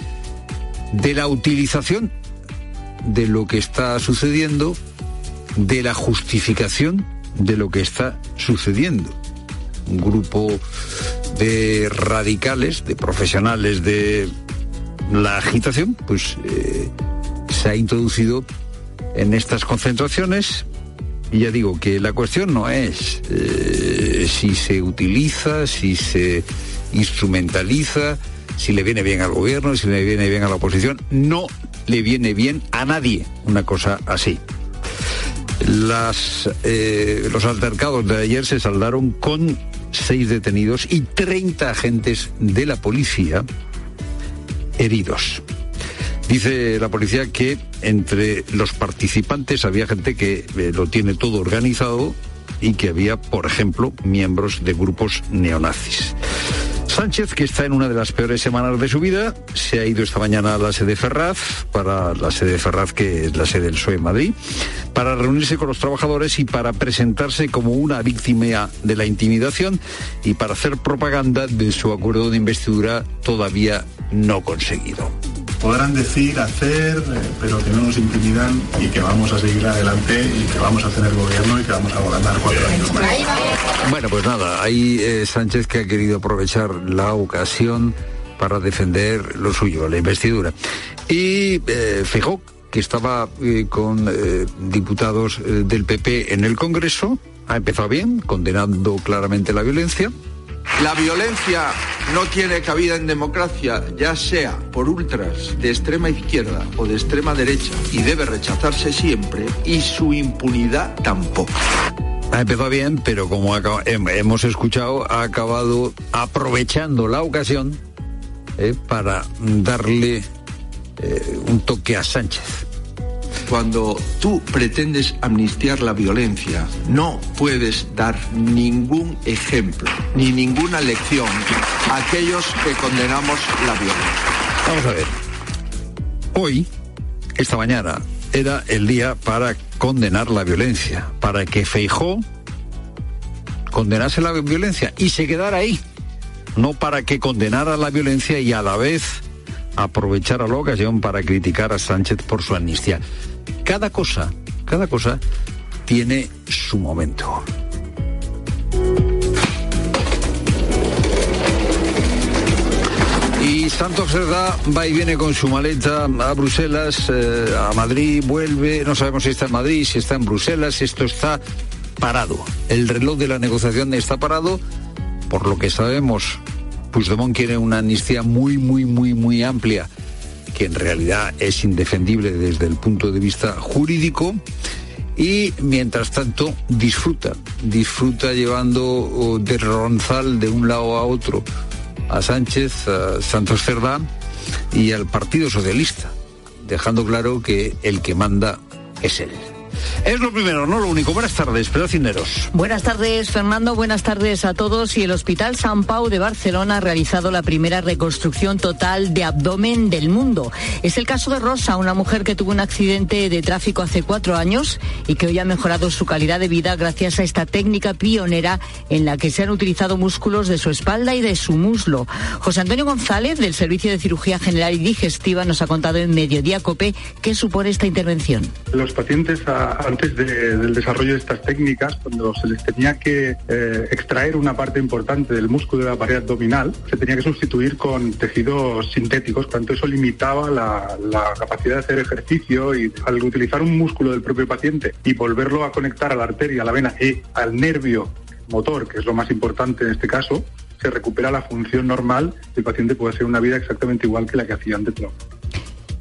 de la utilización de lo que está sucediendo, de la justificación de lo que está sucediendo. Un grupo de radicales, de profesionales de la agitación, pues eh, se ha introducido en estas concentraciones. Y ya digo que la cuestión no es eh, si se utiliza, si se instrumentaliza, si le viene bien al gobierno, si le viene bien a la oposición. No le viene bien a nadie una cosa así. Eh, los altercados de ayer se saldaron con seis detenidos y 30 agentes de la policía heridos. Dice la policía que entre los participantes había gente que eh, lo tiene todo organizado y que había, por ejemplo, miembros de grupos neonazis. Sánchez, que está en una de las peores semanas de su vida, se ha ido esta mañana a la sede Ferraz, para la sede Ferraz, que es la sede del PSOE Madrid, para reunirse con los trabajadores y para presentarse como una víctima de la intimidación y para hacer propaganda de su acuerdo de investidura todavía no conseguido. Podrán decir, hacer, eh, pero que no nos intimidan y que vamos a seguir adelante y que vamos a tener gobierno y que vamos a gobernar cuatro años más. Bueno, pues nada, ahí eh, Sánchez que ha querido aprovechar la ocasión para defender lo suyo, la investidura. Y eh, Feijóo, que estaba eh, con diputados del PP en el Congreso, ha empezado bien, condenando claramente la violencia. La violencia no tiene cabida en democracia, ya sea por ultras de extrema izquierda o de extrema derecha, y debe rechazarse siempre, y su impunidad tampoco. Ha empezado bien, pero como hemos escuchado, ha acabado aprovechando la ocasión eh, para darle eh, un toque a Sánchez. Cuando tú pretendes amnistiar la violencia, no puedes dar ningún ejemplo ni ninguna lección a aquellos que condenamos la violencia. Vamos a ver. Hoy, esta mañana, era el día para condenar la violencia, para que Feijó condenase la violencia y se quedara ahí, no para que condenara la violencia y a la vez aprovechara la ocasión para criticar a Sánchez por su amnistía. Cada cosa, cada cosa tiene su momento. Y Santos Cerdá va y viene con su maleta a Bruselas, eh, a Madrid, vuelve, no sabemos si está en Madrid, si está en Bruselas, esto está parado. El reloj de la negociación está parado, por lo que sabemos, Puigdemont quiere una amnistía muy, muy, muy, muy amplia, que en realidad es indefendible desde el punto de vista jurídico. Y mientras tanto disfruta, disfruta llevando de ronzal de un lado a otro a Sánchez, a Santos Cerdá y al Partido Socialista, dejando claro que el que manda es él. Es lo primero, no lo único. Buenas tardes, Pedro Cineros. Buenas tardes, Fernando. Buenas tardes a todos. Y el Hospital San Pau de Barcelona ha realizado la primera reconstrucción total de abdomen del mundo. Es el caso de Rosa, una mujer que tuvo un accidente de tráfico hace cuatro años y que hoy ha mejorado su calidad de vida gracias a esta técnica pionera en la que se han utilizado músculos de su espalda y de su muslo. José Antonio González, del Servicio de Cirugía General y Digestiva, nos ha contado en Mediodía Cope qué supone esta intervención. Los pacientes antes del desarrollo de estas técnicas, cuando se les tenía que eh, extraer una parte importante del músculo de la pared abdominal, se tenía que sustituir con tejidos sintéticos, tanto eso limitaba la, la capacidad de hacer ejercicio y al utilizar un músculo del propio paciente y volverlo a conectar a la arteria, a la vena y al nervio motor, que es lo más importante en este caso, se recupera la función normal y el paciente puede hacer una vida exactamente igual que la que hacía antes.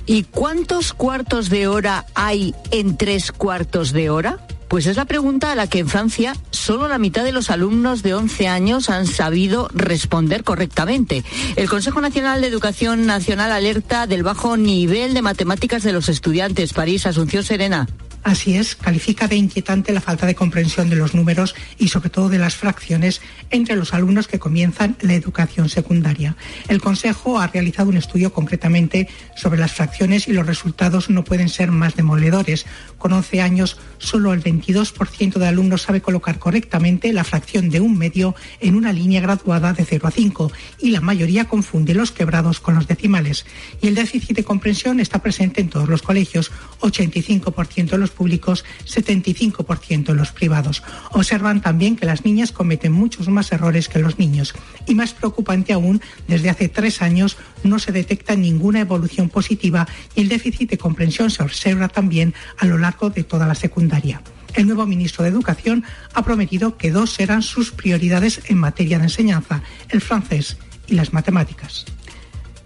¿Y cuántos cuartos de hora hay en tres cuartos de hora? Pues es la pregunta a la que en Francia solo la mitad de los alumnos de 11 años han sabido responder correctamente. El Consejo Nacional de Educación Nacional alerta del bajo nivel de matemáticas de los estudiantes. París, Asunción Serena. Así es, califica de inquietante la falta de comprensión de los números y sobre todo de las fracciones entre los alumnos que comienzan la educación secundaria. El Consejo ha realizado un estudio concretamente sobre las fracciones y los resultados no pueden ser más demoledores. Con 11 años, solo el 22% de alumnos sabe colocar correctamente la fracción de un medio en una línea graduada de 0 a 5 y la mayoría confunde los quebrados con los decimales. Y el déficit de comprensión está presente en todos los colegios, 85% en los públicos, 75% en los privados. Observan también que las niñas cometen muchos más errores que los niños. Y más preocupante aún, desde hace tres años no se detecta ninguna evolución positiva y el déficit de comprensión se observa también a lo largo de toda la secundaria. El nuevo ministro de Educación ha prometido que dos serán sus prioridades en materia de enseñanza, el francés y las matemáticas.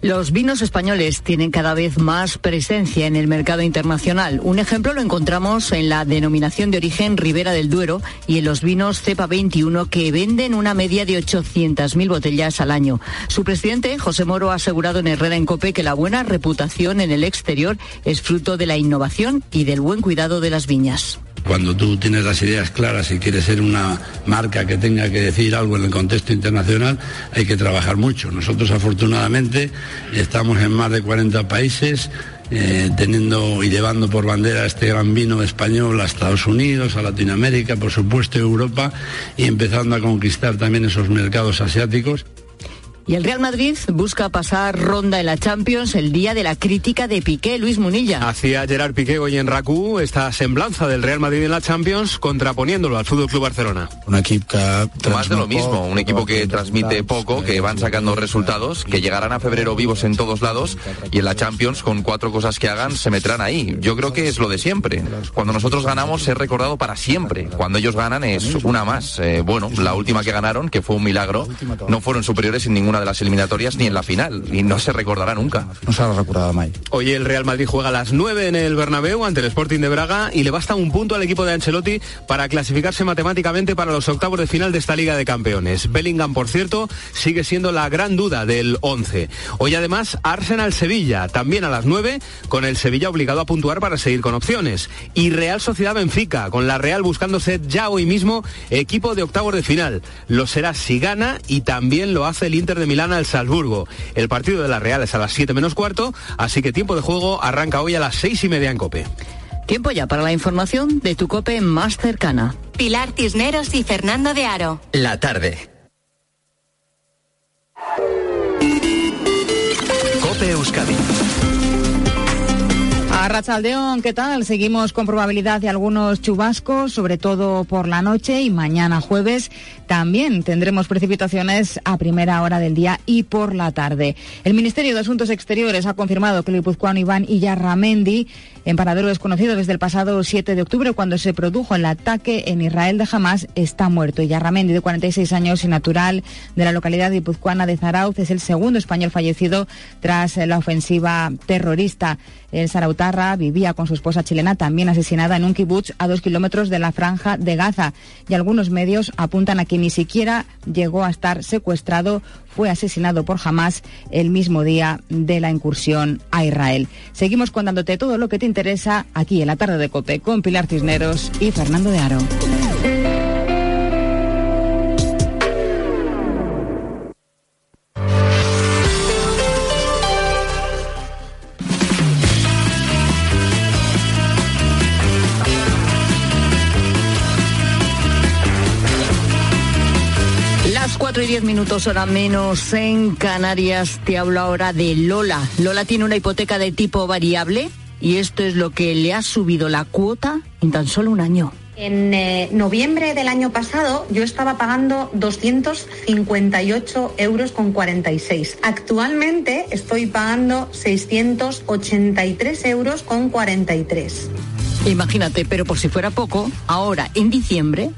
Los vinos españoles tienen cada vez más presencia en el mercado internacional. Un ejemplo lo encontramos en la denominación de origen Ribera del Duero y en los vinos Cepa 21 que venden una media de 800.000 botellas al año. Su presidente, José Moro, ha asegurado en Herrera en Cope que la buena reputación en el exterior es fruto de la innovación y del buen cuidado de las viñas. Cuando tú tienes las ideas claras y quieres ser una marca que tenga que decir algo en el contexto internacional, hay que trabajar mucho. Nosotros afortunadamente estamos en más de 40 países. Eh, teniendo y llevando por bandera este gran vino español a Estados Unidos, a Latinoamérica, por supuesto Europa, y empezando a conquistar también esos mercados asiáticos. Y el Real Madrid busca pasar ronda en la Champions el día de la crítica de Piqué, Luis Munilla. Hacía Gerard Piqué hoy en RACU esta semblanza del Real Madrid en la Champions contraponiéndolo al Fútbol Club Barcelona. Un equipo que más de lo mismo, un equipo que transmite poco, que van sacando resultados, que llegarán a febrero vivos en todos lados y en la Champions con cuatro cosas que hagan se meterán ahí. Yo creo que es lo de siempre. Cuando nosotros ganamos es recordado para siempre. Cuando ellos ganan es una más. Eh, bueno, la última que ganaron, que fue un milagro, no fueron superiores en ninguna de las eliminatorias ni en la final y no se recordará nunca. No se ha recordado más. Hoy el Real Madrid juega a las 9 en el Bernabéu ante el Sporting de Braga y le basta un punto al equipo de Ancelotti para clasificarse matemáticamente para los octavos de final de esta Liga de Campeones. Bellingham, por cierto, sigue siendo la gran duda del 11. Hoy además Arsenal-Sevilla, también a las 9, con el Sevilla obligado a puntuar para seguir con opciones. Y Real Sociedad-Benfica, con la Real buscándose ya hoy mismo equipo de octavos de final. Lo será si gana y también lo hace el Inter de Milán al Salzburgo. El partido de la Real es a las 7 menos cuarto, así que tiempo de juego arranca hoy a las 6 y media en Cope. Tiempo ya para la información de tu Cope más cercana. Pilar Cisneros y Fernando de Aro. La tarde. Cope Euskadi. A Rachaldeón, ¿qué tal? Seguimos con probabilidad de algunos chubascos, sobre todo por la noche y mañana jueves también tendremos precipitaciones a primera hora del día y por la tarde. El Ministerio de Asuntos Exteriores ha confirmado que el guipuzcoano Iván Iyarramendi, en paradero desconocido desde el pasado 7 de octubre cuando se produjo el ataque en Israel de Hamas, está muerto. Iyarramendi, de 46 años y natural de la localidad guipuzcoana de Zarauz, es el segundo español fallecido tras la ofensiva terrorista. El Sarautarra vivía con su esposa chilena, también asesinada en un kibutz a dos kilómetros de la franja de Gaza. Y algunos medios apuntan a que ni siquiera llegó a estar secuestrado, fue asesinado por Hamas el mismo día de la incursión a Israel. Seguimos contándote todo lo que te interesa aquí en la tarde de Cope con Pilar Cisneros y Fernando de Aro. Las 4 y 10 minutos, hora menos en Canarias. Te hablo ahora de Lola. Lola tiene una hipoteca de tipo variable y esto es lo que le ha subido la cuota en tan solo un año. En eh, noviembre del año pasado yo estaba pagando 258 euros con 46. Actualmente estoy pagando 683 euros con 43. Imagínate, pero por si fuera poco, ahora en diciembre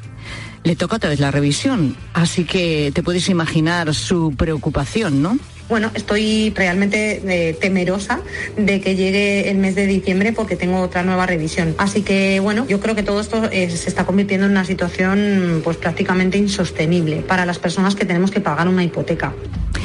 le toca otra vez la revisión. Así que te puedes imaginar su preocupación, ¿no? Bueno, estoy realmente eh, temerosa de que llegue el mes de diciembre porque tengo otra nueva revisión. Así que bueno, yo creo que todo esto eh, se está convirtiendo en una situación pues prácticamente insostenible para las personas que tenemos que pagar una hipoteca.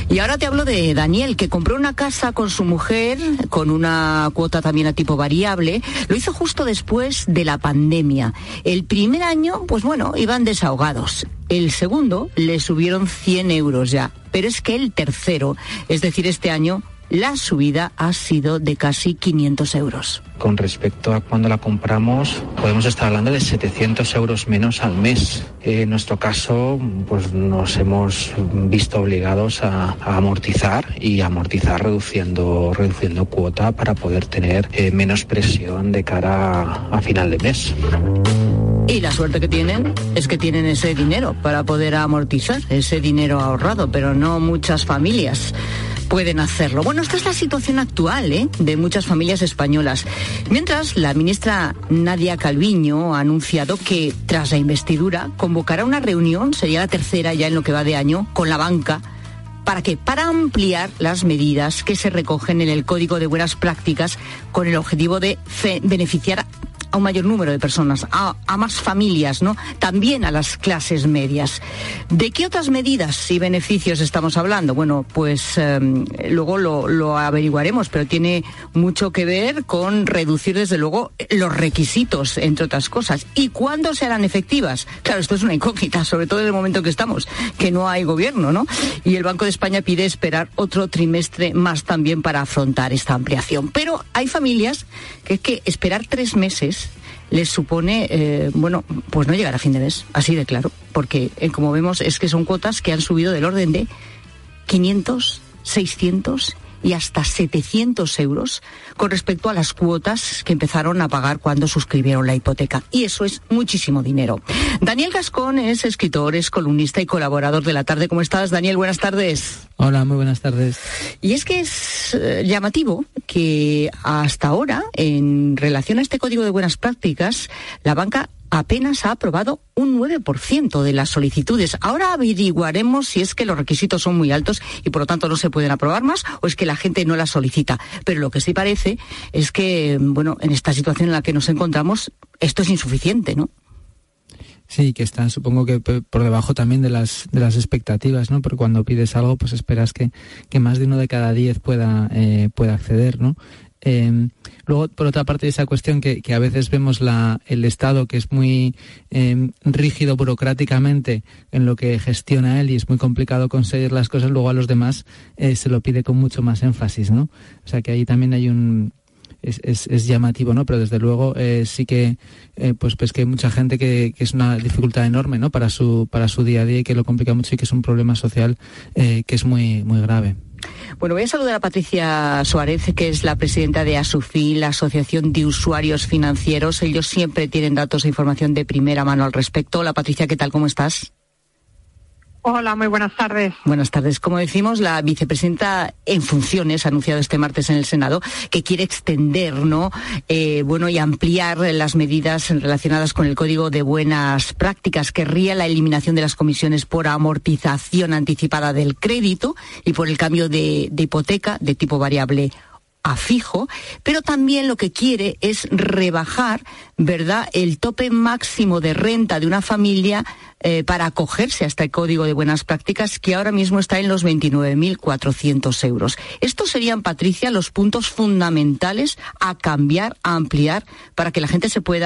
Y ahora te hablo de Daniel, que compró una casa con su mujer, con una cuota también a tipo variable. Lo hizo justo después de la pandemia. El primer año, pues bueno, iban desahogados. El segundo le subieron 100 euros ya. Pero es que el tercero, es decir, este año, la subida ha sido de casi 500 euros. Con respecto a cuando la compramos, podemos estar hablando de 700 euros menos al mes. En nuestro caso, pues nos hemos visto obligados a, amortizar y amortizar reduciendo, reduciendo cuota para poder tener eh, menos presión de cara a final de mes. Y la suerte que tienen es que tienen ese dinero para poder amortizar, ese dinero ahorrado, pero no muchas familias pueden hacerlo. Bueno, esta es la situación actual ¿eh? de muchas familias españolas. Mientras, la ministra Nadia Calviño ha anunciado que tras la investidura convocará una reunión, sería la tercera ya en lo que va de año, con la banca. ¿Para qué? Para ampliar las medidas que se recogen en el Código de Buenas Prácticas con el objetivo de beneficiar a un mayor número de personas, a, más familias, ¿no? También a las clases medias. ¿De qué otras medidas y beneficios estamos hablando? Bueno, pues eh, luego lo, averiguaremos, pero tiene mucho que ver con reducir, desde luego, los requisitos, entre otras cosas. ¿Y cuándo se harán efectivas? Claro, esto es una incógnita, sobre todo en el momento en que estamos, que no hay gobierno, ¿no? Y el Banco de España pide esperar otro trimestre más también para afrontar esta ampliación. Pero hay familias que es que esperar tres meses les supone, eh, bueno, pues no llegar a fin de mes, así de claro, porque eh, como vemos es que son cuotas que han subido del orden de 500, 600 y hasta 700 euros con respecto a las cuotas que empezaron a pagar cuando suscribieron la hipoteca. Y eso es muchísimo dinero. Daniel Gascón es escritor, es columnista y colaborador de la tarde. ¿Cómo estás, Daniel? Buenas tardes. Hola, muy buenas tardes. Y es que es eh, llamativo que hasta ahora, en relación a este código de buenas prácticas, la banca apenas ha aprobado un 9% de las solicitudes. Ahora averiguaremos si es que los requisitos son muy altos y por lo tanto no se pueden aprobar más o es que la gente no las solicita. Pero lo que sí parece es que, bueno, en esta situación en la que nos encontramos, esto es insuficiente, ¿no? Sí, que están, supongo que por debajo también de las de las expectativas, ¿no? Porque cuando pides algo, pues esperas que, que más de uno de cada diez pueda eh, pueda acceder, ¿no? Eh, luego, por otra parte, esa cuestión que, que, a veces vemos la, el Estado que es muy eh, rígido burocráticamente en lo que gestiona él y es muy complicado conseguir las cosas, luego a los demás eh, se lo pide con mucho más énfasis, ¿no? O sea que ahí también hay un, es, es, es llamativo, ¿no? Pero desde luego eh, sí que eh, pues pues que hay mucha gente que, que, es una dificultad enorme, ¿no? Para su para su día a día y que lo complica mucho y que es un problema social eh, que es muy muy grave. Bueno, voy a saludar a Patricia Suárez, que es la presidenta de ASUFI, la Asociación de Usuarios Financieros. Ellos siempre tienen datos e información de primera mano al respecto. Hola Patricia, ¿qué tal? ¿Cómo estás? Hola, muy buenas tardes. Buenas tardes. Como decimos, la vicepresidenta en funciones ha anunciado este martes en el Senado que quiere extender, ¿no? Eh, bueno, y ampliar las medidas relacionadas con el Código de Buenas Prácticas. Querría la eliminación de las comisiones por amortización anticipada del crédito y por el cambio de, de hipoteca de tipo variable a fijo, pero también lo que quiere es rebajar, ¿verdad?, el tope máximo de renta de una familia eh, para acogerse a este código de buenas prácticas que ahora mismo está en los 29.400 euros. Estos serían, Patricia, los puntos fundamentales a cambiar, a ampliar, para que la gente se pueda